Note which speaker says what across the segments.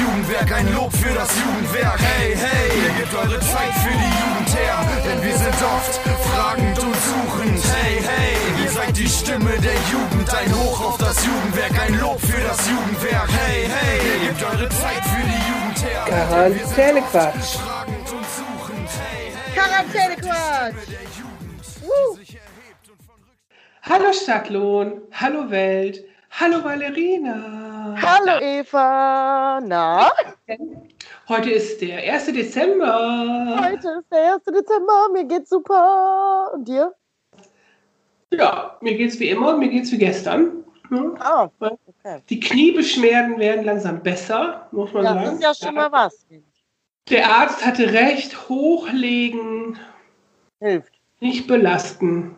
Speaker 1: Jugendwerk, ein Lob für das Jugendwerk. Hey, hey, ihr gebt eure Zeit für die Jugend her, denn wir sind oft fragend und suchend. Hey, hey, ihr seid die Stimme der Jugend, ein Hoch auf das Jugendwerk, ein Lob für das Jugendwerk. Hey, hey, ihr gebt eure Zeit für die Jugend her.
Speaker 2: Quarantänequatsch.
Speaker 1: Fragend und suchend. Hey, hey,
Speaker 3: Quarantänequatsch.
Speaker 2: Hallo Stadtlohn, hallo Welt, hallo Valerina.
Speaker 3: Hallo Eva. Na,
Speaker 2: Heute ist der 1. Dezember.
Speaker 3: heute ist der 1. Dezember. Mir geht's super. Und dir?
Speaker 2: Ja, mir geht's wie immer mir geht's wie gestern. Hm?
Speaker 3: Ah, okay.
Speaker 2: Die Kniebeschwerden werden langsam besser, muss man
Speaker 3: Ja, das
Speaker 2: sagen.
Speaker 3: ist ja schon mal was.
Speaker 2: Der Arzt hatte recht, hochlegen,
Speaker 3: Hilft.
Speaker 2: nicht belasten.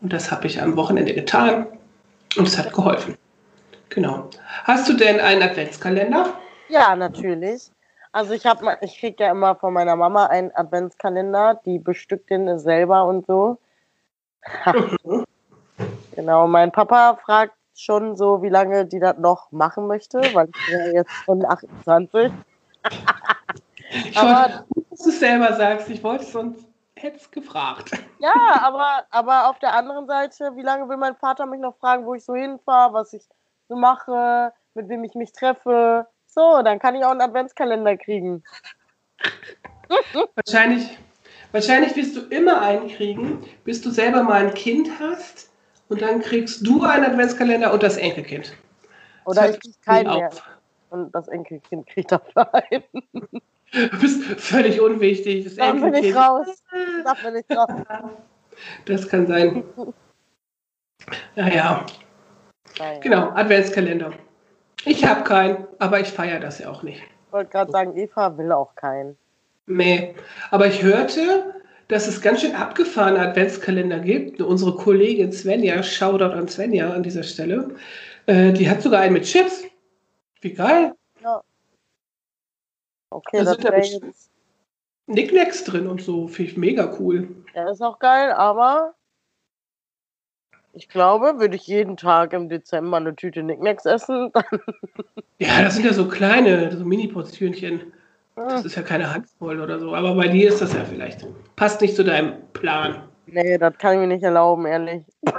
Speaker 2: Und das habe ich am Wochenende getan und es hat geholfen. Genau. Hast du denn einen Adventskalender?
Speaker 3: Ja, natürlich. Also ich habe, ich krieg ja immer von meiner Mama einen Adventskalender, die bestückt den selber und so. genau, mein Papa fragt schon so, wie lange die das noch machen möchte, weil ich bin ja jetzt schon 28.
Speaker 2: Ich
Speaker 3: Aber-
Speaker 2: wollte, dass du es selber sagst. Ich wollte es sonst hätte es gefragt.
Speaker 3: Ja, aber, aber auf der anderen Seite, wie lange will mein Vater mich noch fragen, wo ich so hinfahre, was ich so mache, mit wem ich mich treffe? So, dann kann ich auch einen Adventskalender kriegen.
Speaker 2: Wahrscheinlich, wahrscheinlich wirst du immer einen kriegen, bis du selber mal ein Kind hast und dann kriegst du einen Adventskalender und das Enkelkind.
Speaker 3: Oder
Speaker 2: Das
Speaker 3: ich krieg keinen mehr. Und das Enkelkind kriegt dafür einen.
Speaker 2: Du bist völlig unwichtig. Das
Speaker 3: Dann bin ich
Speaker 2: Enkelkind.
Speaker 3: raus. Dann bin ich raus.
Speaker 2: Das kann sein. Naja,
Speaker 3: Naja.
Speaker 2: genau, Adventskalender. Ich habe keinen, aber ich feiere das ja auch nicht.
Speaker 3: Ich wollte gerade sagen, Eva will auch keinen.
Speaker 2: Nee, aber ich hörte, dass es ganz schön abgefahrene Adventskalender gibt. Unsere Kollegin Svenja, Shoutout an Svenja an dieser Stelle, äh, die hat sogar einen mit Chips. Wie geil.
Speaker 3: Okay,
Speaker 2: Da
Speaker 3: das
Speaker 2: sind ja
Speaker 3: jetzt.
Speaker 2: Nicknacks drin und so. Finde ich mega cool.
Speaker 3: Ja, ist auch geil, aber ich glaube, würde ich jeden Tag im Dezember eine Tüte Nicknacks essen, dann
Speaker 2: Ja, das sind ja so kleine, so Mini-Portionchen. Das ist ja keine Handvoll oder so. Aber bei dir ist das ja vielleicht. Passt nicht zu deinem Plan.
Speaker 3: Nee, das kann ich mir nicht erlauben, ehrlich.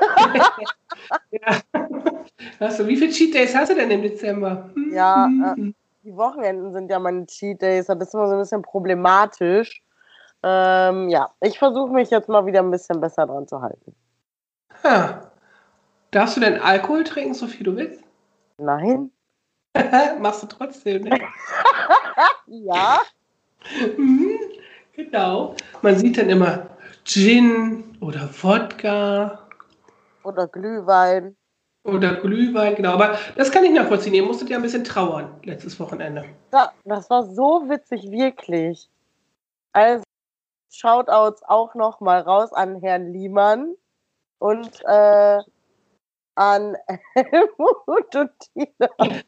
Speaker 2: Ja. Du, wie viele Cheat Days hast du denn im Dezember? Hm,
Speaker 3: Ja, äh, die Wochenenden sind ja meine Cheat Days, das ist immer so ein bisschen problematisch. Ähm, ja, ich versuche mich jetzt mal wieder ein bisschen besser dran zu halten.
Speaker 2: Ha. Darfst du denn Alkohol trinken, so viel du willst?
Speaker 3: Nein?
Speaker 2: Machst du trotzdem, ne?
Speaker 3: Ja?
Speaker 2: Mhm, genau. Man sieht dann immer Gin oder Wodka
Speaker 3: Oder Glühwein.
Speaker 2: oder Glühwein, genau. Aber das kann ich nachvollziehen. Ihr musstet ja ein bisschen trauern letztes Wochenende.
Speaker 3: Ja, das war so witzig, wirklich. Also, Shoutouts auch noch mal raus an Herrn Liemann und äh, an Helmut und Tina.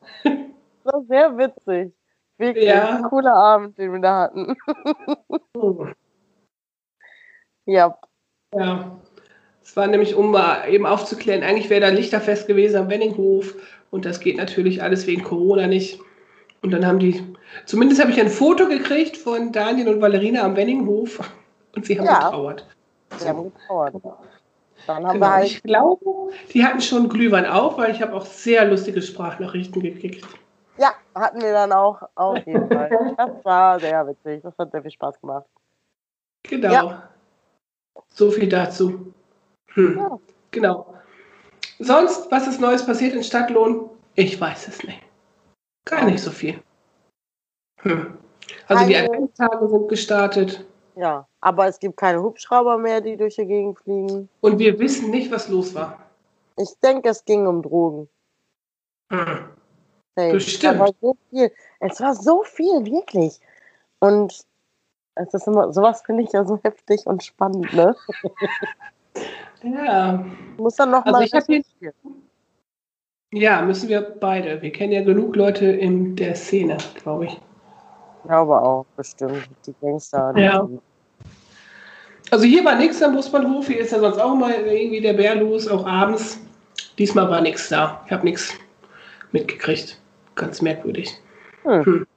Speaker 3: Das war sehr witzig. Wirklich,
Speaker 2: Ja.
Speaker 3: ein cooler Abend, den wir da hatten. Ja,
Speaker 2: Ja. Es war nämlich, um mal eben aufzuklären, eigentlich wäre da Lichterfest gewesen am Wenninghof und das geht natürlich alles wegen Corona nicht. Und dann haben die, zumindest habe ich ein Foto gekriegt von Daniel und Valerina am Wenninghof und sie haben
Speaker 3: Ja.
Speaker 2: getrauert.
Speaker 3: wir haben getrauert. Dann haben
Speaker 2: Genau.
Speaker 3: wir halt,
Speaker 2: Ich glaube, die hatten schon Glühwein auf, weil ich habe auch sehr lustige Sprachnachrichten gekriegt.
Speaker 3: ja, hatten wir dann auch auf jeden Fall. Das war sehr witzig. Das hat sehr viel Spaß gemacht.
Speaker 2: Genau.
Speaker 3: Ja.
Speaker 2: So viel dazu. Hm.
Speaker 3: Ja.
Speaker 2: Genau. Sonst, was ist Neues passiert in Stadtlohn? Ich weiß es nicht. Gar nicht so viel. Hm. Also die
Speaker 3: Keine-
Speaker 2: Adventstage sind gestartet
Speaker 3: Ja, aber es gibt keine Hubschrauber mehr, die durch die Gegend fliegen.
Speaker 2: und wir wissen nicht, was los war.
Speaker 3: Ich denke, es ging um Drogen.
Speaker 2: Hm.
Speaker 3: Hey,
Speaker 2: Bestimmt.
Speaker 3: Es war so viel. Es war so viel, wirklich. Und es ist immer, sowas finde ich ja so heftig und spannend, ne?
Speaker 2: Ja.
Speaker 3: Muss dann noch
Speaker 2: Also
Speaker 3: mal
Speaker 2: ich hab hier- ja, müssen wir beide. Wir kennen ja genug Leute in der Szene, glaube ich.
Speaker 3: Ich glaube auch, bestimmt. Die Gangster.
Speaker 2: Ja. Also hier war nichts am Busbahnhof. Hier ist ja sonst auch mal irgendwie der Bär los, auch abends. Diesmal war nichts da. Ich habe nichts mitgekriegt. Ganz merkwürdig.
Speaker 3: Hm.
Speaker 2: Hm.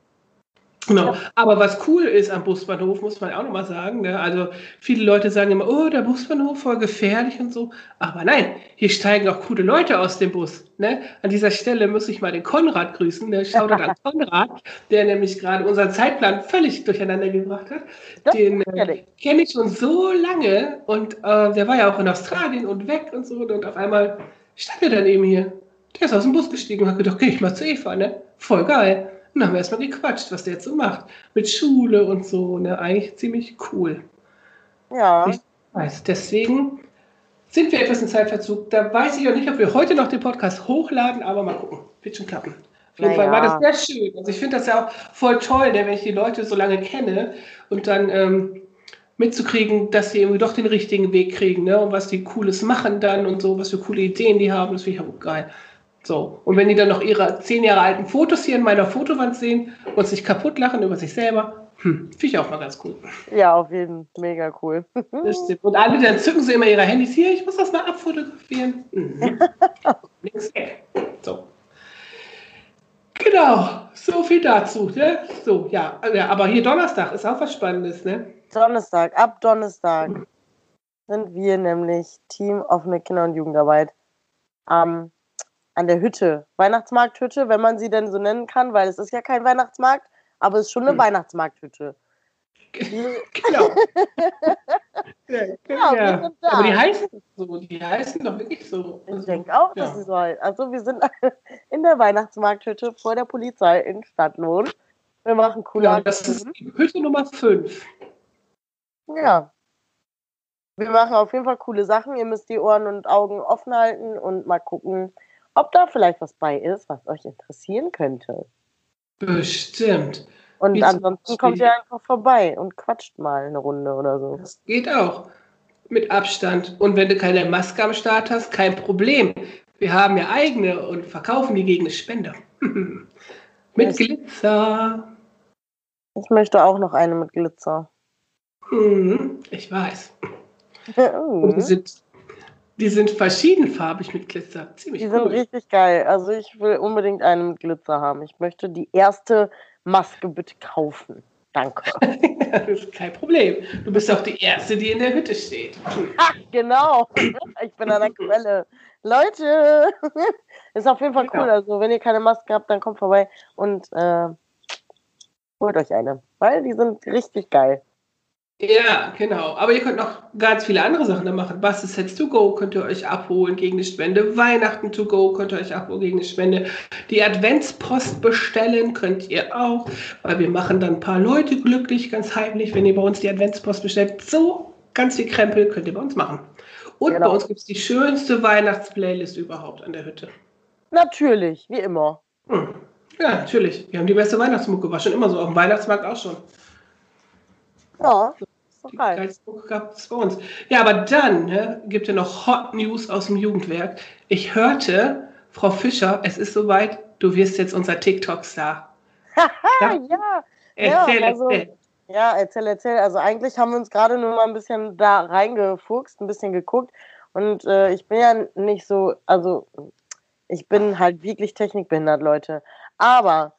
Speaker 2: Genau. Aber was cool ist am Busbahnhof, muss man auch nochmal sagen. Ne? Also viele Leute sagen immer, oh, der Busbahnhof voll gefährlich und so. Aber nein, hier steigen auch coole Leute aus dem Bus. Ne? An dieser Stelle muss ich mal den Konrad grüßen. Der schaut an Konrad, der nämlich gerade unseren Zeitplan völlig durcheinander gebracht hat.
Speaker 3: Das
Speaker 2: Den äh, kenne ich schon so lange und äh, der war ja auch in Australien und weg und so. Und auf einmal stand er dann eben hier. Der ist aus dem Bus gestiegen und hat gedacht, geh ich mal zu Eva, ne? Voll geil. Und dann haben wir erstmal gequatscht, was der jetzt so macht. Mit Schule und so, ne? Eigentlich ziemlich cool.
Speaker 3: Ja,
Speaker 2: Ich weiß. Deswegen sind wir etwas in Zeitverzug. Da weiß ich auch nicht, ob wir heute noch den Podcast hochladen, aber mal gucken. Wird schon klappen. Auf jeden
Speaker 3: Na
Speaker 2: Fall war das sehr schön. Also ich finde das ja auch voll toll, ne, wenn ich die Leute so lange kenne und dann ähm, mitzukriegen, dass sie irgendwie doch den richtigen Weg kriegen, ne? Und was die Cooles machen dann und so, was für coole Ideen die haben, das finde ich auch geil. So. Und wenn die dann noch ihre zehn Jahre alten Fotos hier in meiner Fotowand sehen und sich kaputt lachen über sich selber, hm, finde ich auch mal ganz cool.
Speaker 3: ja, auf jeden Fall. Mega cool.
Speaker 2: Das stimmt. Und alle dann zücken sie immer ihre Handys. Hier, ich muss das mal abfotografieren. Mhm. Nix weg. So. Genau, so viel dazu. Ne? So, ja. Aber hier Donnerstag ist auch was Spannendes, ne?
Speaker 3: Donnerstag, ab Donnerstag sind wir nämlich Team offene Kinder- und Jugendarbeit ähm, an der Hütte. Weihnachtsmarkthütte, wenn man sie denn so nennen kann, weil es ist ja kein Weihnachtsmarkt, aber es ist schon eine
Speaker 2: Hm.
Speaker 3: Weihnachtsmarkthütte.
Speaker 2: Genau. ja,
Speaker 3: Ja, sind da.
Speaker 2: Aber die heißen so, die heißen doch wirklich so.
Speaker 3: ich
Speaker 2: Also,
Speaker 3: denke auch, dass
Speaker 2: ja.
Speaker 3: sie so halt. Also wir sind in der Weihnachtsmarkthütte vor der Polizei in Stadtlohn. Wir machen coole
Speaker 2: Ja, das ist Hütte Nummer 5.
Speaker 3: Ja. Wir machen auf jeden Fall coole Sachen. Ihr müsst die Ohren und Augen offen halten und mal gucken, ob da vielleicht was bei ist, was euch interessieren könnte.
Speaker 2: Bestimmt.
Speaker 3: Und
Speaker 2: zum
Speaker 3: ansonsten kommt ihr einfach vorbei und quatscht mal eine Runde oder so.
Speaker 2: Das geht auch. Mit Abstand. Und wenn du keine Maske am Start hast, kein Problem. Wir haben ja eigene und verkaufen die gegen eine Spende. mit
Speaker 3: Das-
Speaker 2: Glitzer.
Speaker 3: Ich möchte auch noch eine mit Glitzer.
Speaker 2: Mhm, ich weiß. Und die
Speaker 3: die
Speaker 2: sind, die sind verschiedenfarbig mit Glitzer. Ziemlich
Speaker 3: sind
Speaker 2: cool.
Speaker 3: richtig geil. Also ich will unbedingt eine mit Glitzer haben. Ich möchte die erste Maske bitte kaufen. Danke.
Speaker 2: das ist kein Problem. Du bist auch die Erste, die in der Hütte steht.
Speaker 3: Ha, genau. Ich bin an der Quelle. Leute, ist auf jeden Fall cool.
Speaker 2: Genau.
Speaker 3: Also, wenn ihr keine Maske habt, dann kommt vorbei und äh, holt euch eine. Weil die sind richtig geil.
Speaker 2: Ja, genau. Aber ihr könnt noch ganz viele andere Sachen da machen. Bastelsets to go könnt ihr euch abholen gegen eine Spende. Weihnachten to go könnt ihr euch abholen gegen eine Spende. Die Adventspost bestellen könnt ihr auch, weil wir machen dann ein paar Leute glücklich, ganz heimlich, wenn ihr bei uns die Adventspost bestellt. So ganz viel Krempel könnt ihr bei uns machen. Und
Speaker 3: Genau.
Speaker 2: bei uns gibt es die schönste Weihnachtsplaylist überhaupt an der Hütte.
Speaker 3: Natürlich, wie immer.
Speaker 2: Hm. Ja, natürlich. Wir haben die beste Weihnachtsmucke, war schon immer so. Auf dem Weihnachtsmarkt auch schon.
Speaker 3: Ja, geil.
Speaker 2: geilste Mucke gab es bei uns. Ja, aber dann ne, gibt es noch Hot News aus dem Jugendwerk. Ich hörte, Frau Fischer, es ist soweit, du wirst jetzt unser TikTok-Star.
Speaker 3: Ah,
Speaker 2: Ja.
Speaker 3: ja.
Speaker 2: Erzähl,
Speaker 3: Ja, also-
Speaker 2: erzähl.
Speaker 3: Ja, erzähl, erzähl. Also eigentlich haben wir uns gerade nur mal ein bisschen da reingefuchst, ein bisschen geguckt. Und äh, ich bin ja nicht so, also ich bin halt wirklich technikbehindert, Leute. Aber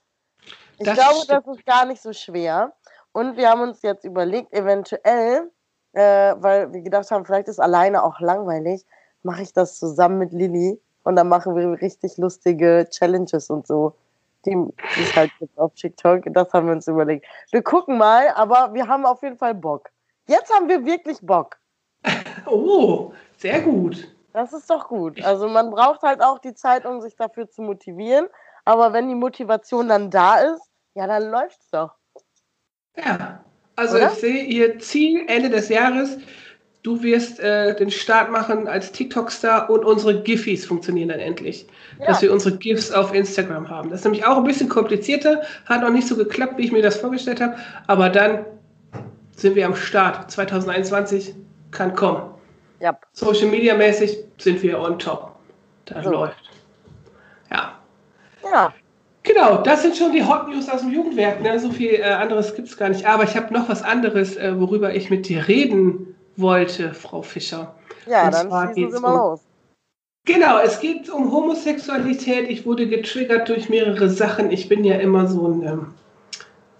Speaker 3: ich
Speaker 2: Das
Speaker 3: glaube,
Speaker 2: stimmt.
Speaker 3: das ist gar nicht so schwer. Und wir haben uns jetzt überlegt, eventuell, äh, weil wir gedacht haben, vielleicht ist alleine auch langweilig, mache ich das zusammen mit Lilly und dann machen wir richtig lustige Challenges und so. Die es halt gibt auf TikTok. Das haben wir uns überlegt. Wir gucken mal, aber wir haben auf jeden Fall Bock. Jetzt haben wir wirklich Bock.
Speaker 2: Oh, sehr gut.
Speaker 3: Das ist doch gut. Also man braucht halt auch die Zeit, um sich dafür zu motivieren. Aber wenn die Motivation dann da ist, ja, dann läuft's doch.
Speaker 2: Ja, also
Speaker 3: Oder?
Speaker 2: ich sehe ihr Ziel Ende des Jahres. Du wirst äh, den Start machen als TikTok-Star und unsere Giffies funktionieren dann endlich. Dass
Speaker 3: Ja.
Speaker 2: wir unsere GIFs auf Instagram haben. Das ist nämlich auch ein bisschen komplizierter, hat noch nicht so geklappt, wie ich mir das vorgestellt habe. Aber dann sind wir am Start. 2021 kann kommen.
Speaker 3: Ja.
Speaker 2: Social Media mäßig sind wir on top. Das
Speaker 3: So.
Speaker 2: läuft. Ja.
Speaker 3: Ja.
Speaker 2: Genau, das sind schon die Hot News aus dem Jugendwerk. Ne? So viel äh, anderes gibt es gar nicht. Aber ich habe noch was anderes, äh, worüber ich mit dir reden wollte, Frau Fischer.
Speaker 3: Ja,
Speaker 2: Und
Speaker 3: dann schießen Sie mal
Speaker 2: um-
Speaker 3: los.
Speaker 2: Genau, es geht um Homosexualität. Ich wurde getriggert durch mehrere Sachen. Ich bin ja immer so ein, ähm,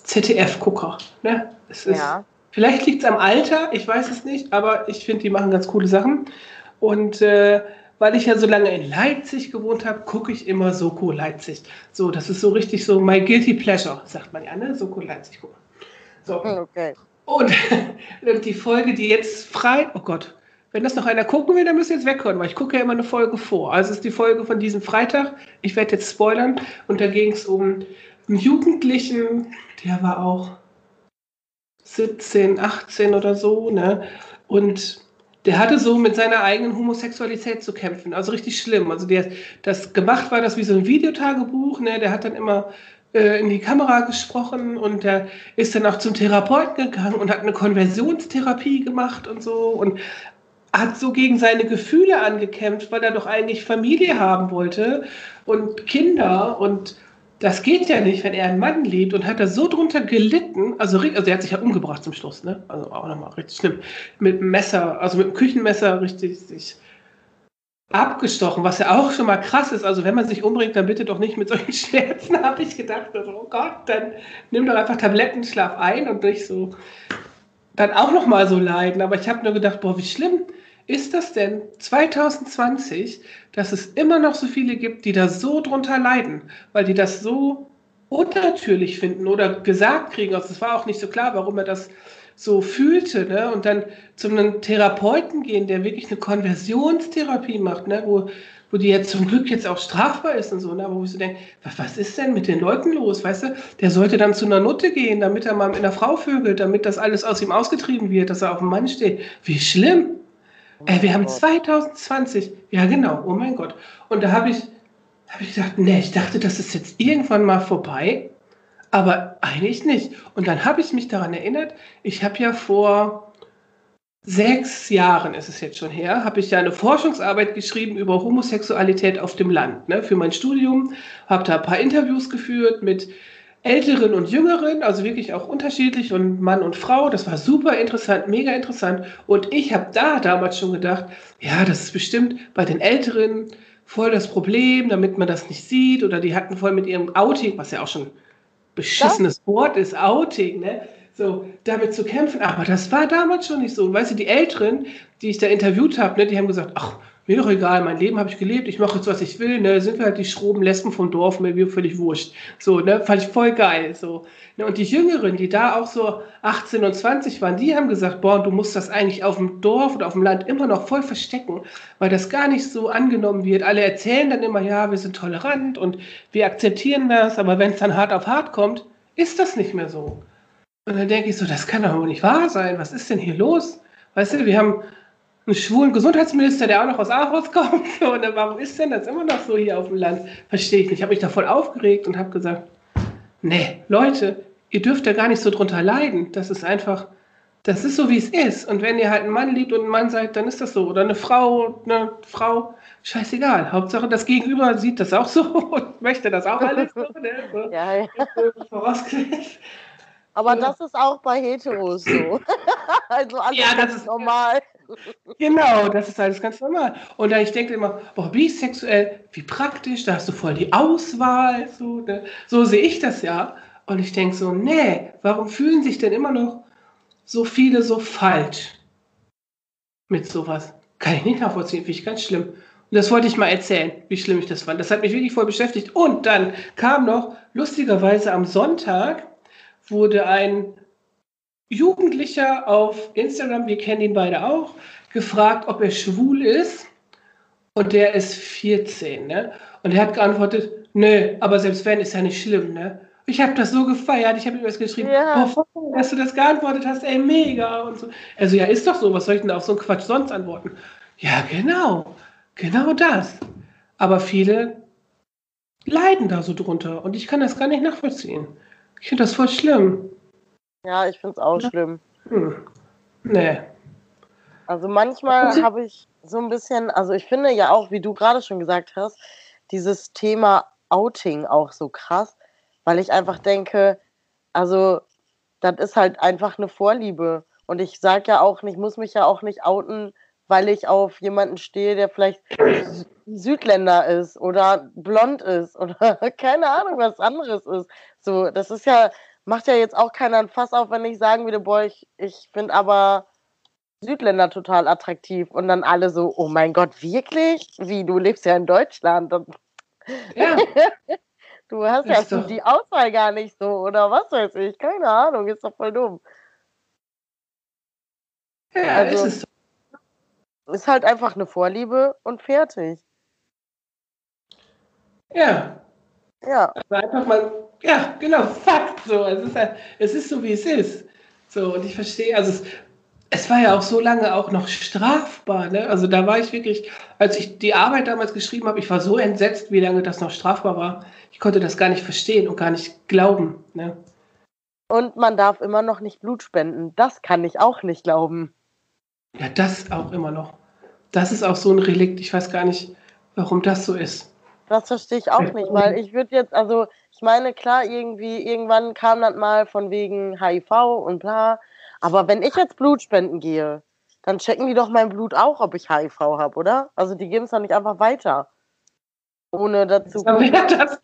Speaker 2: ZDF-Gucker. Ne? Es ist,
Speaker 3: Ja.
Speaker 2: Vielleicht liegt es am Alter, ich weiß es nicht, aber ich finde, die machen ganz coole Sachen. Und äh, weil ich ja so lange in Leipzig gewohnt habe, gucke ich immer Soko Leipzig. So, das ist so richtig so my guilty pleasure, sagt man ja, ne? Soko Leipzig gucken. So.
Speaker 3: Okay.
Speaker 2: Und die Folge, die jetzt frei, oh Gott, wenn das noch einer gucken will, dann müsst ihr jetzt weghören, weil ich gucke ja immer eine Folge vor. Also es ist die Folge von diesem Freitag. Ich werde jetzt spoilern. Und da ging es um einen Jugendlichen, der war auch 17, 18 oder so, ne? Und der hatte so mit seiner eigenen Homosexualität zu kämpfen. Also richtig schlimm. Also der, das gemacht war das wie so ein Videotagebuch, ne? Der hat dann immer äh, in die Kamera gesprochen und der ist dann auch zum Therapeuten gegangen und hat eine Konversionstherapie gemacht und so und hat so gegen seine Gefühle angekämpft, weil er doch eigentlich Familie haben wollte und Kinder und das geht ja nicht, wenn er einen Mann liebt und hat da so drunter gelitten, also, also er hat sich ja umgebracht zum Schluss, ne? Also auch nochmal richtig schlimm. Mit dem Messer, also mit dem Küchenmesser richtig sich abgestochen, was ja auch schon mal krass ist. Also wenn man sich umbringt, dann bitte doch nicht mit solchen Schmerzen, habe ich gedacht. Also, oh Gott, dann nimm doch einfach Tabletten, schlaf ein und nicht so dann auch noch mal so leiden. Aber ich habe nur gedacht, boah, wie schlimm ist das denn 2020, dass es immer noch so viele gibt, die da so drunter leiden, weil die das so unnatürlich finden oder gesagt kriegen. Also es war auch nicht so klar, warum er das so fühlte, ne? Und dann zu einem Therapeuten gehen, der wirklich eine Konversionstherapie macht, ne? Wo, wo die jetzt zum Glück jetzt auch strafbar ist und so, ne? Wo ich so denke, was, was ist denn mit den Leuten los, weißt du? Der sollte dann zu einer Nutte gehen, damit er mal mit einer Frau vögelt, damit das alles aus ihm ausgetrieben wird, dass er auf dem Mann steht. Wie schlimm! Ey, wir haben 2020, ja genau, oh mein Gott. Und da habe ich, hab ich gedacht, nee, ich dachte, das ist jetzt irgendwann mal vorbei, aber eigentlich nicht. Und dann habe ich mich daran erinnert, ich habe ja vor sechs Jahren, ist es jetzt schon her, habe ich ja eine Forschungsarbeit geschrieben über Homosexualität auf dem Land ne, für mein Studium, habe da ein paar Interviews geführt mit Älteren und Jüngeren, also wirklich auch unterschiedlich und Mann und Frau. Das war super interessant, mega interessant. Und ich habe da damals schon gedacht, ja, das ist bestimmt bei den Älteren voll das Problem, damit man das nicht sieht. Oder die hatten voll mit ihrem Outing, was ja auch schon beschissenes Wort ist, Outing, ne? So, damit zu kämpfen. Aber das war damals schon nicht so. Und weißt du, die Älteren, die ich da interviewt habe, ne, die haben gesagt, ach, mir doch egal, mein Leben habe ich gelebt, ich mache jetzt, was ich will, ne, sind wir halt die schroben Lesben vom Dorf, mir mir völlig wurscht. So, ne, fand ich voll geil, so. Ne, und die Jüngeren, die da auch so 18 und 20 waren, die haben gesagt, boah, du musst das eigentlich auf dem Dorf oder auf dem Land immer noch voll verstecken, weil das gar nicht so angenommen wird. Alle erzählen dann immer, ja, wir sind tolerant und wir akzeptieren das, aber wenn es dann hart auf hart kommt, ist das nicht mehr so. Und dann denke ich so, das kann doch nicht wahr sein. Was ist denn hier los? Weißt du, wir haben einen schwulen Gesundheitsminister, der auch noch aus Aarhus kommt. Und dann, warum ist denn das immer noch so hier auf dem Land? Verstehe ich nicht. Ich habe mich da voll aufgeregt und habe gesagt, nee, Leute, ihr dürft da gar nicht so drunter leiden. Das ist einfach, das ist so, wie es ist. Und wenn ihr halt einen Mann liebt und ein Mann seid, dann ist das so. Oder eine Frau, eine Frau, scheißegal. Hauptsache, das Gegenüber sieht das auch so und möchte das auch alles so. Ne? so.
Speaker 3: Ja, ja.
Speaker 2: Vorausgesetzt.
Speaker 3: Aber
Speaker 2: Ja.
Speaker 3: das ist auch bei Heteros so. also alles
Speaker 2: Ja, das ist-
Speaker 3: normal.
Speaker 2: Genau, das ist alles ganz normal. Und dann ich denke immer, boah, bisexuell, wie praktisch, da hast du voll die Auswahl. So, ne? so sehe ich das ja. Und ich denke so, nee, warum fühlen sich denn immer noch so viele so falsch mit sowas? Kann ich nicht nachvollziehen, finde ich ganz schlimm. Und das wollte ich mal erzählen, wie schlimm ich das fand. Das hat mich wirklich voll beschäftigt. Und dann kam noch, lustigerweise am Sonntag, wurde ein Jugendlicher auf Instagram, wir kennen ihn beide auch, gefragt, ob er schwul ist. Und der ist 14, ne? Und er hat geantwortet, nö, aber selbst wenn, ist ja nicht schlimm, ne? Ich habe das so gefeiert, ich habe ihm was geschrieben,
Speaker 3: Ja.
Speaker 2: boah, dass du das geantwortet hast, ey, mega und so. Also ja, ist doch so, was soll ich denn auf so einen Quatsch sonst antworten? Ja, genau, genau das. Aber viele leiden da so drunter und ich kann das gar nicht nachvollziehen. Ich finde das voll schlimm.
Speaker 3: Ja, ich finde es auch
Speaker 2: Ja.
Speaker 3: schlimm.
Speaker 2: Hm. Nee.
Speaker 3: Also manchmal habe ich so ein bisschen, also ich finde ja auch, wie du gerade schon gesagt hast, dieses Thema Outing auch so krass, weil ich einfach denke, also das ist halt einfach eine Vorliebe. Und ich sage ja auch nicht, muss mich ja auch nicht outen, weil ich auf jemanden stehe, der vielleicht Sü- Südländer ist oder blond ist oder keine Ahnung, was anderes ist. So, das ist ja macht ja jetzt auch keiner ein Fass auf, wenn ich sagen würde, boah, ich, ich finde aber Südländer total attraktiv. Und dann alle so, oh mein Gott, wirklich? Wie, du lebst ja in Deutschland.
Speaker 2: Ja,
Speaker 3: du hast ja
Speaker 2: doch-
Speaker 3: die Auswahl gar nicht so, oder was weiß ich. Keine Ahnung, ist doch voll dumm.
Speaker 2: ja
Speaker 3: Also-
Speaker 2: ist es so.
Speaker 3: Ist halt einfach eine Vorliebe und fertig.
Speaker 2: Ja,
Speaker 3: Ja,
Speaker 2: also einfach mal, ja, genau, Fakt. So, es ist, es ist so, wie es ist. So, und ich verstehe, also es, es war ja auch so lange auch noch strafbar. Ne? Also da war ich wirklich, als ich die Arbeit damals geschrieben habe, ich war so entsetzt, wie lange das noch strafbar war. Ich konnte das gar nicht verstehen und gar nicht glauben. Ne?
Speaker 3: und man darf immer noch nicht Blut spenden. Das kann ich auch nicht glauben.
Speaker 2: Ja, das auch immer noch. Das ist auch so ein Relikt. Ich weiß gar nicht, warum das so ist.
Speaker 3: Das verstehe ich auch nicht, weil ich würde jetzt, also ich meine, klar, irgendwie, irgendwann kam das mal von wegen HIV und bla. Aber wenn ich jetzt Blut spenden gehe, dann checken die doch mein Blut auch, ob ich HIV habe, oder? Also die geben es doch nicht einfach weiter. Ohne dazu.
Speaker 2: Aber wer das?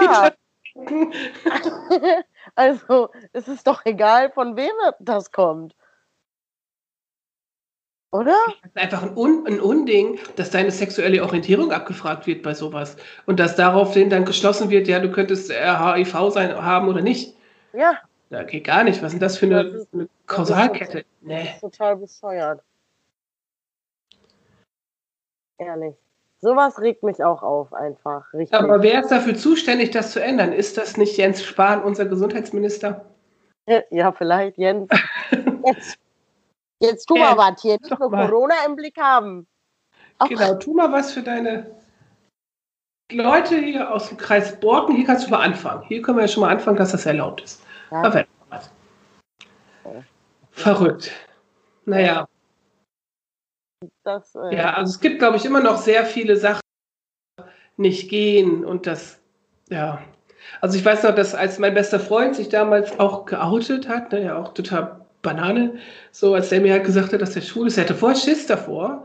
Speaker 3: Ja. also, es ist doch egal, von wem das kommt. Oder?
Speaker 2: Das ist einfach ein, Un ein Unding, dass deine sexuelle Orientierung abgefragt wird bei sowas. Und dass daraufhin dann geschlossen wird, ja, du könntest äh, HIV sein, haben oder nicht.
Speaker 3: Ja,
Speaker 2: Da geht gar nicht. Was ist denn das für eine,
Speaker 3: Das ist-
Speaker 2: eine Kausalkette? Nee.
Speaker 3: total bescheuert. Ehrlich. Sowas regt mich auch auf, einfach. Richtig.
Speaker 2: Aber wer ist dafür zuständig, das zu ändern? Ist das nicht Jens Spahn, unser Gesundheitsminister?
Speaker 3: Ja, vielleicht, Jens. Jetzt, jetzt tu mal was hier. Nicht nur. Corona im Blick haben. Auch
Speaker 2: Genau, tu mal was für deine Leute hier aus dem Kreis Borken. Hier kannst du mal anfangen. Hier können wir ja schon mal anfangen, dass das erlaubt ist.
Speaker 3: Ja.
Speaker 2: Was. Verrückt. Naja,
Speaker 3: das, äh,
Speaker 2: ja, also es gibt, glaube ich, immer noch sehr viele Sachen, die nicht gehen und das, ja. Also ich weiß noch, dass als mein bester Freund sich damals auch geoutet hat, ne, ja auch total Banane, so als der mir halt gesagt hat, dass der schwul ist, er hatte voll Schiss davor,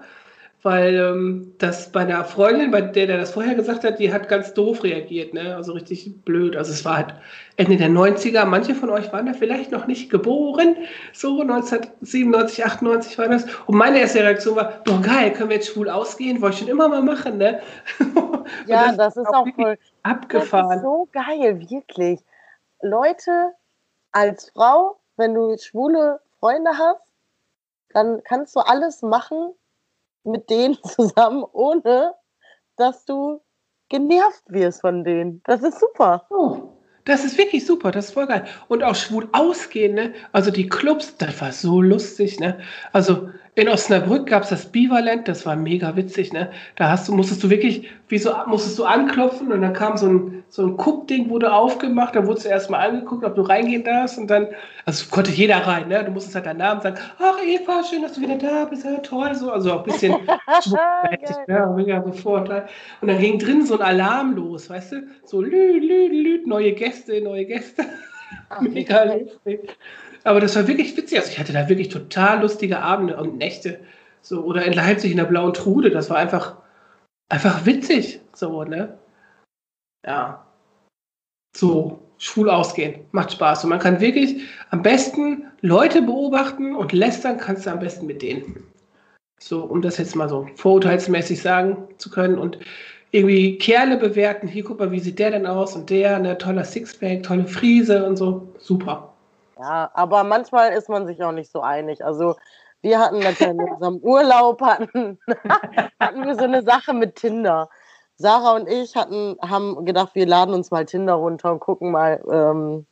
Speaker 2: weil ähm, das bei einer Freundin, bei der der das vorher gesagt hat, die hat ganz doof reagiert, ne? also richtig blöd. Also es war halt Ende der 90er, manche von euch waren da vielleicht noch nicht geboren, so 1997, 98 war das. Und meine erste Reaktion war, boah geil, können wir jetzt schwul ausgehen? Wollte ich schon immer mal machen, ne?
Speaker 3: Ja, das ist auch voll. Das ist
Speaker 2: abgefahren.
Speaker 3: so geil, wirklich. Leute, als Frau, wenn du schwule Freunde hast, dann kannst du alles machen mit denen zusammen, ohne dass du genervt wirst von denen. Das ist super.
Speaker 2: Oh, das ist wirklich super, das ist voll geil. Und auch schwul ausgehen, ne? Also die Clubs, das war so lustig, ne? Also in Osnabrück gab es das Bivalent, das war mega witzig, ne? Da hast du, musstest du wirklich, wie so, musstest du anklopfen und dann kam so ein, so ein Kuppding, wurde aufgemacht, da wurdest du erstmal angeguckt, ob du reingehen darfst und dann, also konnte jeder rein, ne? Du musstest halt deinen Namen sagen, ach Eva, schön, dass du wieder da bist, ja, toll, so, also auch ein bisschen
Speaker 3: Geil.
Speaker 2: ja, mega halt. Und dann ging drin so ein Alarm los, weißt du? So lü, lü, lü, neue Gäste, neue Gäste.
Speaker 3: Ach,
Speaker 2: Mega lustig. Aber das war wirklich witzig. Also ich hatte da wirklich total lustige Abende und Nächte. So, oder in Leipzig in der Blauen Trude. Das war einfach, einfach witzig. So, ne? Ja. So, schwul ausgehen. Macht Spaß. Und man kann wirklich am besten Leute beobachten und lästern kannst du am besten mit denen. So, um das jetzt mal so vorurteilsmäßig sagen zu können. Und irgendwie Kerle bewerten. Hier, guck mal, wie sieht der denn aus? Und der, ne, toller Sixpack, tolle Friese und so. Super.
Speaker 3: Ja, aber manchmal ist man sich auch nicht so einig. Also wir hatten ja in unserem Urlaub, hatten, hatten wir so eine Sache mit Tinder. Sarah und ich hatten, haben gedacht, wir laden uns mal Tinder runter und gucken mal, ähm,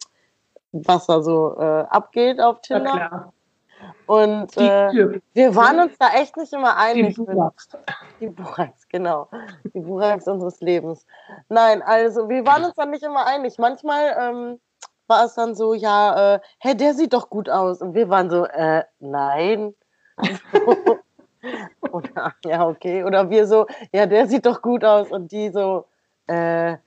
Speaker 3: was da so äh, abgeht auf Tinder. Und
Speaker 2: Die
Speaker 3: äh, wir waren uns da echt nicht immer
Speaker 2: Die
Speaker 3: einig.
Speaker 2: Buraks.
Speaker 3: Die Buraks, genau. Die Buraks unseres Lebens. Nein, also wir waren uns dann nicht immer einig. Manchmal ähm, war es dann so, ja, äh, hey, der sieht doch gut aus. Und wir waren so, äh, nein. Oder, ja, okay. Oder wir so, ja, der sieht doch gut aus. Und die so, äh,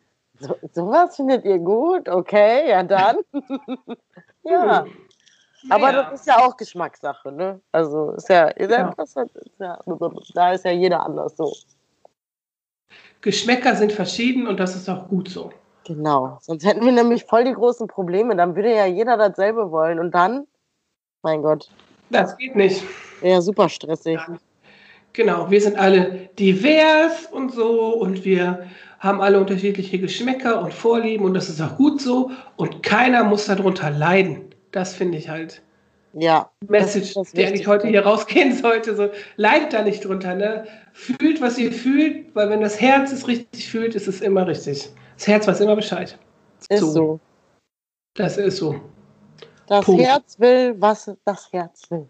Speaker 3: so, sowas findet ihr gut? Okay, ja dann. ja. Aber
Speaker 2: Ja.
Speaker 3: das ist ja auch Geschmackssache, ne? Also ist ja, ist ja, ist ja, da ist ja jeder anders so.
Speaker 2: Geschmäcker sind verschieden und das ist auch gut so.
Speaker 3: Genau. Sonst hätten wir nämlich voll die großen Probleme. Dann würde ja jeder dasselbe wollen. Und dann, mein Gott.
Speaker 2: Das geht nicht.
Speaker 3: Ja, super stressig.
Speaker 2: Genau, wir sind alle divers und so und wir haben alle unterschiedliche Geschmäcker und Vorlieben und das ist auch gut so und keiner muss darunter leiden. Das finde ich halt
Speaker 3: Ja.
Speaker 2: Message,
Speaker 3: das
Speaker 2: die eigentlich heute hier rausgehen sollte. So, leidet da nicht drunter, ne? Fühlt, was ihr fühlt, weil wenn das Herz es richtig fühlt, ist es immer richtig. Das Herz weiß immer Bescheid.
Speaker 3: Ist so.
Speaker 2: Das ist so.
Speaker 3: Das
Speaker 2: Punkt.
Speaker 3: Herz will, was das Herz will.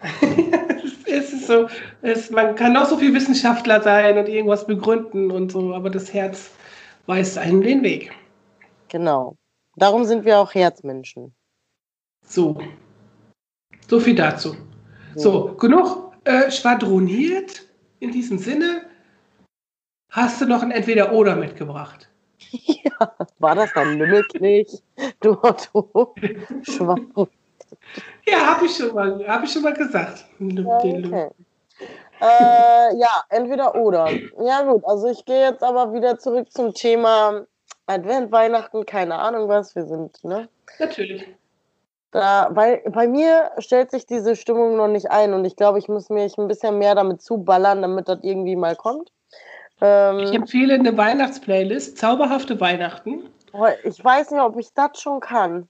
Speaker 2: es ist so, es, man kann noch so viel Wissenschaftler sein und irgendwas begründen und so, aber das Herz weist einem den Weg.
Speaker 3: Genau. Darum sind wir auch Herzmenschen.
Speaker 2: So. So viel dazu. So, genug äh, schwadroniert in diesem Sinne. Hast du noch ein Entweder-Oder mitgebracht?
Speaker 3: War das ein Lümmelknecht? Du Otto. Schwach.
Speaker 2: Ja, habe ich, schon mal- hab ich schon mal gesagt.
Speaker 3: Okay. Äh, ja, entweder oder. Ja gut, also ich gehe jetzt aber wieder zurück zum Thema Advent, Weihnachten, keine Ahnung was, wir sind, ne?
Speaker 2: Natürlich.
Speaker 3: Da, weil bei mir stellt sich diese Stimmung noch nicht ein und ich glaube, ich muss mich ein bisschen mehr damit zuballern, damit das irgendwie mal kommt.
Speaker 2: Ich
Speaker 3: Ähm,
Speaker 2: empfehle eine Weihnachtsplaylist, Zauberhafte Weihnachten.
Speaker 3: ich weiß nicht, ob ich das schon kann.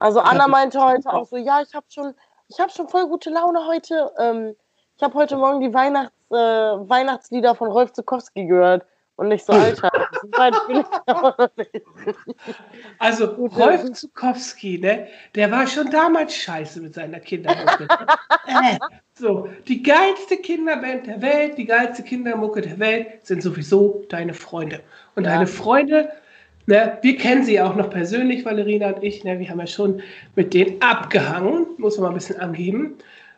Speaker 3: Also Anna meinte heute auch so, ja, ich habe schon, ich habe schon voll gute Laune heute. Ähm, ich habe heute Morgen die Weihnachts, äh, Weihnachtslieder von Rolf Zukowski gehört und nicht so, Alter, nicht.
Speaker 2: Also Rolf. Zukowski, ne, der war schon damals scheiße mit seiner Kindermucke. äh, so, die geilste Kinderband der Welt, die geilste Kindermucke der Welt sind sowieso deine Freunde. Und
Speaker 3: Ja.
Speaker 2: deine Freunde, ne, wir kennen sie auch noch persönlich, Valerina und ich, ne, wir haben ja schon mit denen abgehangen, muss man mal ein bisschen angeben.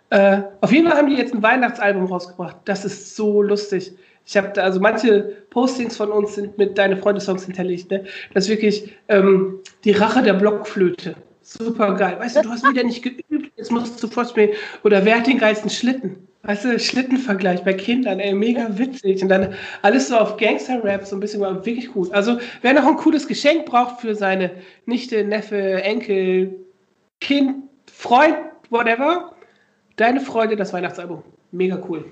Speaker 2: Äh, auf jeden Fall haben die jetzt ein Weihnachtsalbum rausgebracht. Das ist so lustig. Ich habe also manche Postings von uns sind mit Deine Freunde-Songs hinterlegt. Ne? Das ist wirklich ähm, die Rache der Blockflöte. Super geil. Weißt du, du hast wieder nicht geübt, jetzt musst du vorspielen. Oder wer hat den geilsten Schlitten? Weißt du, Schlittenvergleich bei Kindern, ey, mega witzig. Und dann alles so auf Gangster-Rap, so ein bisschen war wirklich gut. Also, wer noch ein cooles Geschenk braucht für seine Nichte, Neffe, Enkel, Kind, Freund, whatever, deine Freude, das Weihnachtsalbum. Mega cool.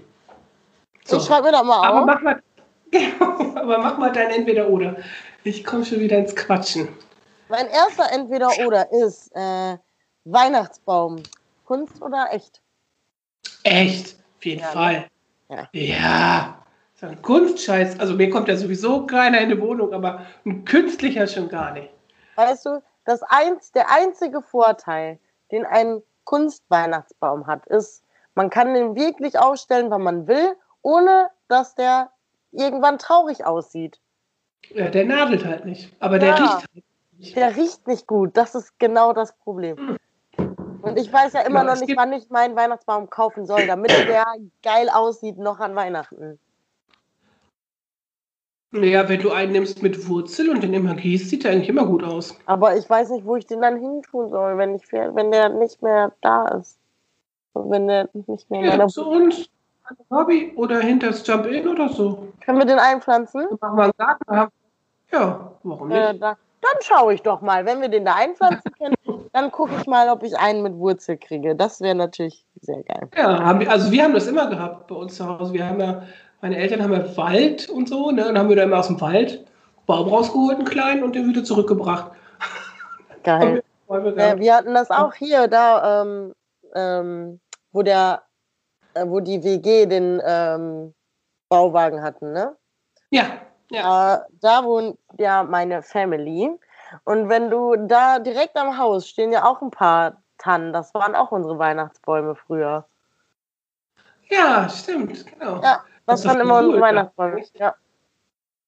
Speaker 2: So.
Speaker 3: Ich schreibe mir das mal
Speaker 2: Aber
Speaker 3: auf.
Speaker 2: mach mal, genau, aber mach mal dein Entweder-Oder. Ich komme schon wieder ins Quatschen.
Speaker 3: Mein erster Entweder-Oder ist äh, Weihnachtsbaum. Kunst oder echt?
Speaker 2: Echt, auf jeden
Speaker 3: Ja?
Speaker 2: Fall.
Speaker 3: Ja.
Speaker 2: Ja. So ein Kunstscheiß. Also mir kommt ja sowieso keiner in die Wohnung, aber ein künstlicher schon gar nicht.
Speaker 3: Weißt du, das eins, der einzige Vorteil, den ein Kunstweihnachtsbaum hat, ist, man kann den wirklich aufstellen, wann man will, ohne dass der irgendwann traurig aussieht.
Speaker 2: Ja, der nadelt halt nicht. Aber der
Speaker 3: Ja.
Speaker 2: riecht halt nicht.
Speaker 3: Der riecht nicht gut. Das ist genau das Problem. Und ich weiß ja immer
Speaker 2: Genau,
Speaker 3: noch nicht, wann ich meinen Weihnachtsbaum kaufen soll, damit der geil aussieht noch an Weihnachten.
Speaker 2: Naja, wenn du einen nimmst mit Wurzel und den immer gießt, sieht der eigentlich immer gut aus.
Speaker 3: Aber ich weiß nicht, wo ich den dann hintun soll, wenn, ich, wenn der nicht mehr da ist. Und wenn der nicht mehr
Speaker 2: Ja, zu uns. Hobby oder hinter das Jump-In oder so.
Speaker 3: Können wir den einpflanzen?
Speaker 2: Machen wir einen Garten. Ja, warum nicht?
Speaker 3: Äh, da, dann schaue ich doch mal. Wenn wir den da einpflanzen können, dann gucke ich mal, ob ich einen mit Wurzel kriege. Das wäre natürlich sehr geil.
Speaker 2: Ja, haben wir, also wir haben das immer gehabt bei uns zu Hause. Wir haben ja, meine Eltern haben ja Wald und so, ne? Und haben wir da immer aus dem Wald Baum rausgeholt, einen kleinen, und den wieder zurückgebracht.
Speaker 3: Geil.
Speaker 2: Wir gehabt.
Speaker 3: wir hatten das auch hier, da, ähm, ähm, wo der, wo die WG den ähm, Bauwagen hatten, ne?
Speaker 2: ja, ja.
Speaker 3: Äh, da wohnt ja meine Family. Und wenn du da direkt am Haus stehen ja auch ein paar Tannen. Das waren auch unsere Weihnachtsbäume früher.
Speaker 2: Ja, stimmt, genau.
Speaker 3: Ja, das,
Speaker 2: Das
Speaker 3: waren immer unsere. Weihnachtsbäume. Ja.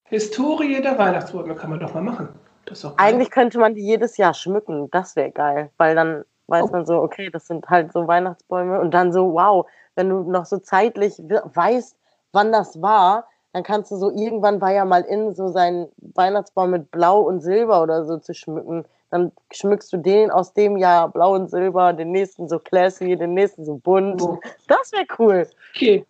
Speaker 2: Historie der Weihnachtsbäume kann man doch mal machen. Das ist doch geil.
Speaker 3: Eigentlich könnte man die jedes Jahr schmücken. Das wäre geil. Weil dann weiß
Speaker 2: Oh.
Speaker 3: man so, okay, das sind halt so Weihnachtsbäume. Und dann so, wow, wenn du noch so zeitlich we- weißt, wann das war, dann kannst du so, irgendwann war ja mal in, so seinen Weihnachtsbaum mit Blau und Silber oder so zu schmücken. Dann schmückst du den aus dem Jahr Blau und Silber, den nächsten so classy, den nächsten so bunt.
Speaker 2: So.
Speaker 3: Das wäre cool.
Speaker 2: Okay.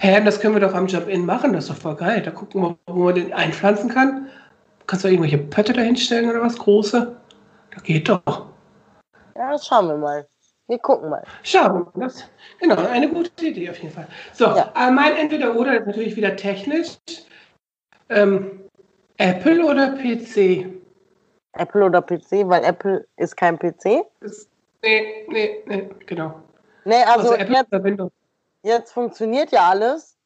Speaker 2: Hä, das können wir doch am Jump-In machen, das ist doch voll geil. Da gucken wir, wo man den einpflanzen kann. Kannst du irgendwelche Pötte da hinstellen oder was? Große? Das geht doch.
Speaker 3: Ja, das schauen wir mal. Wir gucken mal.
Speaker 2: Schauen wir mal. Das, genau, eine gute Idee auf jeden Fall. So,
Speaker 3: Ja.
Speaker 2: äh, mein Entweder-Oder ist natürlich wieder technisch. Ähm, Apple oder PC?
Speaker 3: Apple oder PC, weil Apple ist kein PC.
Speaker 2: Das, nee, nee, nee, genau.
Speaker 3: Nee, also,
Speaker 2: Also, Apple
Speaker 3: jetzt, jetzt funktioniert ja alles.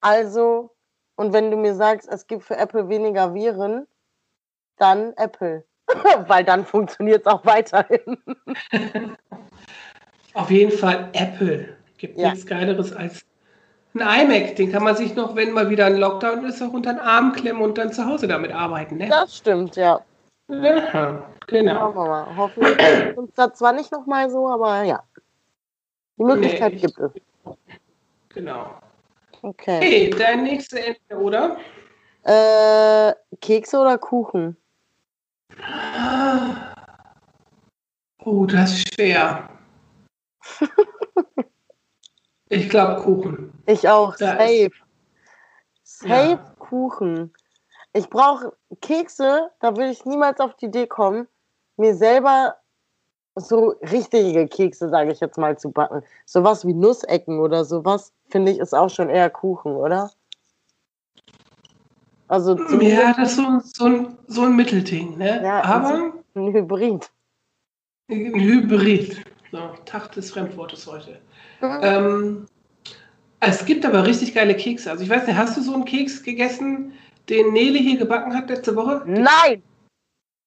Speaker 3: Also, und wenn du mir sagst, es gibt für Apple weniger Viren, dann Apple. weil dann funktioniert es auch weiterhin.
Speaker 2: Auf jeden Fall Apple. Gibt
Speaker 3: Ja.
Speaker 2: nichts Geileres als ein iMac. Den kann man sich noch, wenn mal wieder ein Lockdown ist, auch unter den Arm klemmen und dann zu Hause damit arbeiten. Ne?
Speaker 3: Das stimmt, ja.
Speaker 2: Ja, genau.
Speaker 3: Mal. Hoffentlich ist uns das zwar nicht nochmal so, aber ja. Die Möglichkeit
Speaker 2: Nee,
Speaker 3: gibt es.
Speaker 2: Genau.
Speaker 3: Okay.
Speaker 2: Okay, dein nächste Ende, oder?
Speaker 3: Äh, Kekse oder Kuchen?
Speaker 2: Oh, das ist schwer. Ich glaube Kuchen.
Speaker 3: Ich auch.
Speaker 2: Da
Speaker 3: Safe. Safe
Speaker 2: Ja.
Speaker 3: Kuchen. Ich brauche Kekse, da will ich niemals auf die Idee kommen, mir selber so richtige Kekse, sage ich jetzt mal, zu backen. Sowas wie Nussecken oder sowas, finde ich, ist auch schon eher Kuchen, oder? Also
Speaker 2: Ja, das ist so, ein- so, ein, so ein Mittelding, ne?
Speaker 3: Ja,
Speaker 2: Aber
Speaker 3: ein Hybrid.
Speaker 2: ein Hybrid. So, Tag des Fremdwortes heute.
Speaker 3: Mhm.
Speaker 2: Ähm, es gibt aber richtig geile Kekse. Also ich weiß nicht, hast du so einen Keks gegessen, den Nele hier gebacken hat letzte Woche?
Speaker 3: Nein!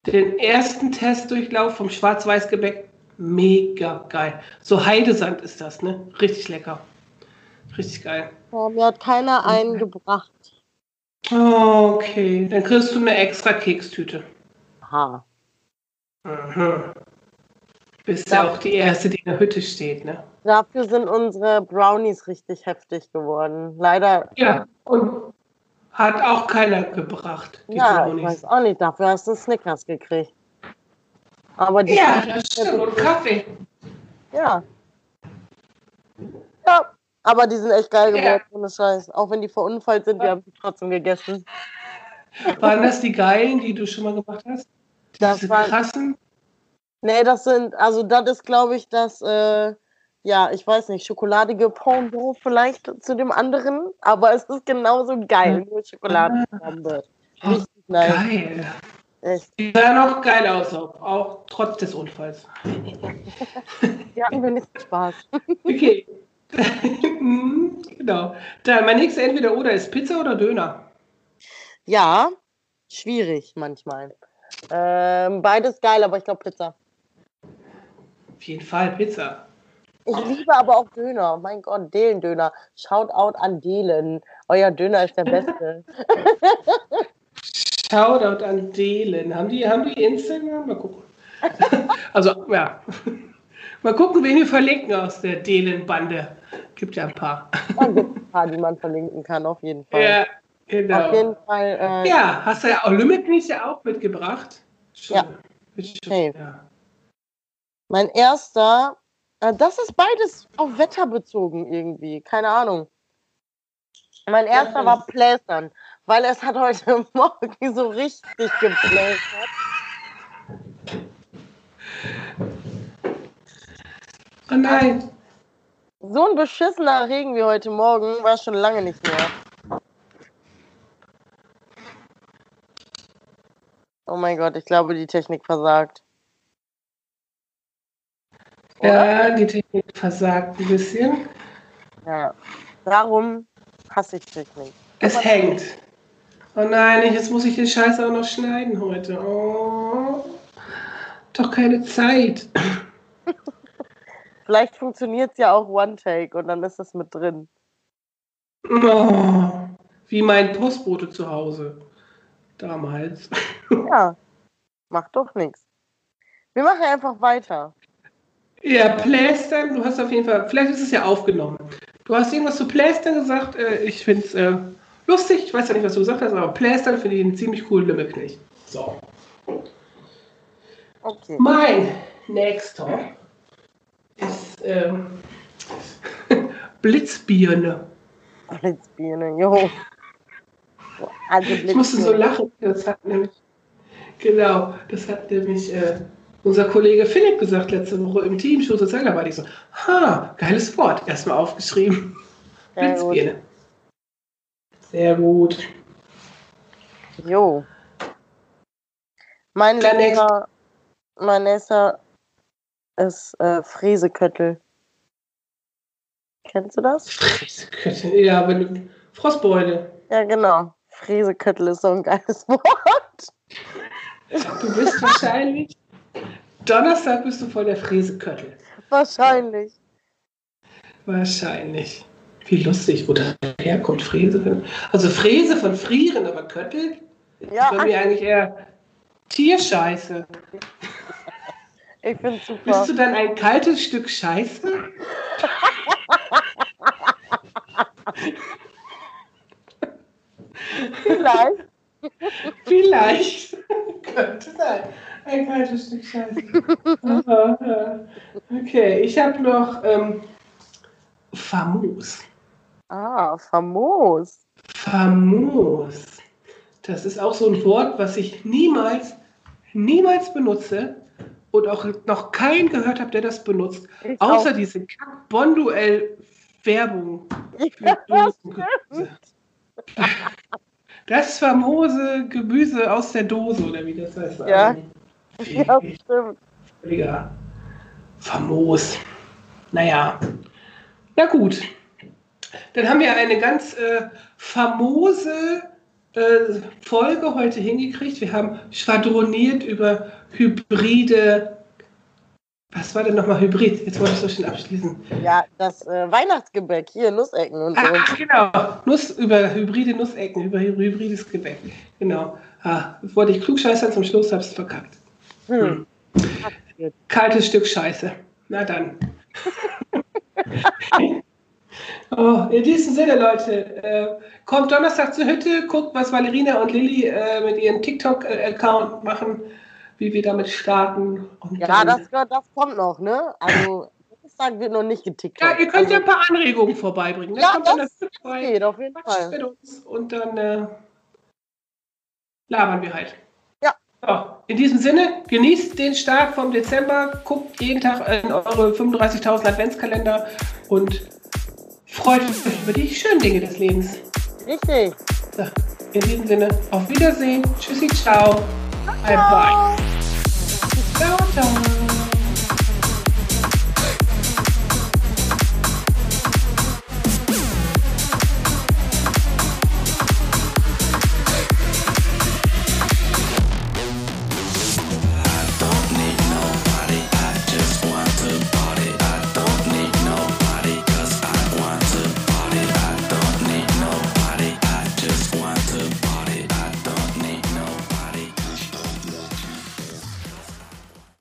Speaker 2: Den ersten Testdurchlauf vom Schwarz-Weiß-Gebäck. Mega geil. So Heidesand ist das, ne? Richtig lecker. Richtig geil.
Speaker 3: Ja, mir hat keiner einen gebracht.
Speaker 2: Oh, okay, dann kriegst du eine extra Kekstüte.
Speaker 3: Aha.
Speaker 2: Mhm. Bist ja
Speaker 3: Ja.
Speaker 2: auch die Erste, die in der Hütte steht, ne?
Speaker 3: Dafür sind unsere Brownies richtig heftig geworden. Leider.
Speaker 2: Ja, und hat auch keiner gebracht, die
Speaker 3: Ja, ich
Speaker 2: Brownies.
Speaker 3: weiß auch nicht. Dafür hast du Snickers gekriegt. Aber die.
Speaker 2: Ja, das stimmt. Und Kaffee.
Speaker 3: Ja. Ja. Aber die sind echt geil
Speaker 2: Ja.
Speaker 3: geworden, ohne Scheiß. Auch wenn die verunfallt sind, wir haben sie trotzdem gegessen.
Speaker 2: Waren das die geilen, die du schon mal gemacht hast?
Speaker 3: Das
Speaker 2: Diese
Speaker 3: waren-
Speaker 2: krassen?
Speaker 3: Nee, das sind, also das ist, glaube ich, das, äh, ja, ich weiß nicht, schokoladige Pendant vielleicht zu dem anderen, aber es ist genauso geil, nur Schokoladenbombe.
Speaker 2: Oh,
Speaker 3: Richtig nice.
Speaker 2: geil.
Speaker 3: Echt.
Speaker 2: Die sahen auch geil aus, auch, auch trotz des Unfalls.
Speaker 3: Die hatten wenigstens Spaß.
Speaker 2: Okay. Genau. Dann mein nächster entweder oder ist Pizza oder Döner.
Speaker 3: Ja, schwierig manchmal. Ähm, beides geil, aber ich glaube Pizza.
Speaker 2: Auf jeden Fall Pizza.
Speaker 3: Ich liebe aber auch Döner. Mein Gott, Delen-Döner. Shoutout an Delen. Euer Döner ist der beste.
Speaker 2: Shoutout an Delen. Haben die, haben die Instagram? Mal gucken. also, ja. Mal gucken, wen wir verlinken aus der Delen-Bande. Gibt ja ein paar.
Speaker 3: Da gibt ein paar, die man verlinken kann, auf jeden Fall.
Speaker 2: Ja,
Speaker 3: Auf
Speaker 2: genau.
Speaker 3: jeden Fall. Äh,
Speaker 2: Ja, hast du ja auch Limit ja auch mitgebracht. Schon.
Speaker 3: Ja.
Speaker 2: Schon, ja.
Speaker 3: Mein erster, äh, das ist beides auf Wetter bezogen irgendwie, keine Ahnung. Mein erster war Plästern, weil es hat heute Morgen so richtig geplästert.
Speaker 2: Oh nein.
Speaker 3: So ein beschissener Regen wie heute Morgen war schon lange nicht mehr. Oh mein Gott, ich glaube, die Technik versagt.
Speaker 2: Ja, die Technik versagt ein bisschen.
Speaker 3: Ja. Darum hasse ich Technik.
Speaker 2: Es hängt. Oh nein, jetzt muss ich den Scheiß auch noch schneiden heute. Oh. Doch keine Zeit.
Speaker 3: Vielleicht funktioniert es ja auch One-Take und dann ist es mit drin.
Speaker 2: Oh. Wie mein Postbote zu Hause. Damals.
Speaker 3: Ja, macht doch nichts. Wir machen einfach weiter.
Speaker 2: Ja, Plästern, du hast auf jeden Fall, vielleicht ist es ja aufgenommen. Du hast irgendwas zu Plästern gesagt. Äh, ich finde es äh, lustig. Ich weiß ja nicht, was du gesagt hast, aber Plästern finde ich einen ziemlich coolen Lümmelknecht. So.
Speaker 3: Okay.
Speaker 2: Mein nächster ist ähm, Blitzbirne.
Speaker 3: Blitzbiene, jo. Also
Speaker 2: Ich musste so lachen. Das hat nämlich Genau, das hat nämlich äh, unser Kollege Philipp gesagt letzte Woche im Team Show Sozialarbeit. Ich so, ha, geiles Wort. Erstmal aufgeschrieben.
Speaker 3: Sehr gut.
Speaker 2: Blitzbirne. Sehr gut.
Speaker 3: Jo. Mein
Speaker 2: Der
Speaker 3: nächster, mein nächster ist äh, Fräseköttel. Kennst du das?
Speaker 2: Ja, wenn du, Frostbeule.
Speaker 3: Ja, genau. Fräseköttel ist so ein geiles Wort.
Speaker 2: Du bist wahrscheinlich, Donnerstag bist du voll der Fräseköttel.
Speaker 3: Wahrscheinlich.
Speaker 2: Wahrscheinlich. Wie lustig, wo das herkommt, Fräse. Also Fräse von Frieren, aber Köttel
Speaker 3: Ja,
Speaker 2: ist bei mir eigentlich eher Tierscheiße.
Speaker 3: ich finde super.
Speaker 2: Bist du dann ein kaltes Stück Scheiße?
Speaker 3: Vielleicht.
Speaker 2: Vielleicht. Könnte sein. Ein kaltes Stück Scheiße. Okay, ich habe noch ähm, famos.
Speaker 3: Ah, famos.
Speaker 2: Famos. Das ist auch so ein Wort, was ich niemals, niemals benutze und auch noch keinen gehört habe, der das benutzt.
Speaker 3: Ich
Speaker 2: Außer
Speaker 3: auch.
Speaker 2: diese Kack-Bonduell-Werbung. Das famose Gemüse aus der Dose, oder wie das heißt.
Speaker 3: Ja. Ja, stimmt.
Speaker 2: Völliger Famos. Naja. Na gut. Dann haben wir eine ganz äh, famose äh, Folge heute hingekriegt. Wir haben schwadroniert über Hybride. Was war denn nochmal Hybrid? Jetzt wollte ich so schön abschließen.
Speaker 3: Ja, das äh, Weihnachtsgebäck, hier, Nussecken und so.
Speaker 2: Ah, genau. Nuss, über hybride Nussecken, über hy- hybrides Gebäck. Genau. Ah, wollte ich klugscheißern, zum Schluss habe ich es verkackt.
Speaker 3: Hm.
Speaker 2: Kaltes Stück Scheiße. Na dann. oh, in diesem Sinne, Leute, äh, kommt Donnerstag zur Hütte, guckt, was Valerina und Lilly äh, mit ihrem TikTok-Account machen, wie wir damit starten. Und
Speaker 3: Ja, das, das kommt noch, ne? Also, Donnerstag wird noch nicht getickt.
Speaker 2: ja, ihr könnt ja
Speaker 3: also,
Speaker 2: ein paar Anregungen vorbeibringen. Ne?
Speaker 3: Ja, das
Speaker 2: vorbei,
Speaker 3: geht auf jeden Fall.
Speaker 2: mit uns und dann äh, labern wir halt.
Speaker 3: Ja.
Speaker 2: So, in diesem Sinne, genießt den Start vom Dezember, guckt jeden Tag in eure 35.000 Adventskalender und freut euch über die schönen Dinge des Lebens.
Speaker 3: Richtig.
Speaker 2: So, in diesem Sinne, auf Wiedersehen. Tschüssi, ciao. Bye bye. Ciao, ciao.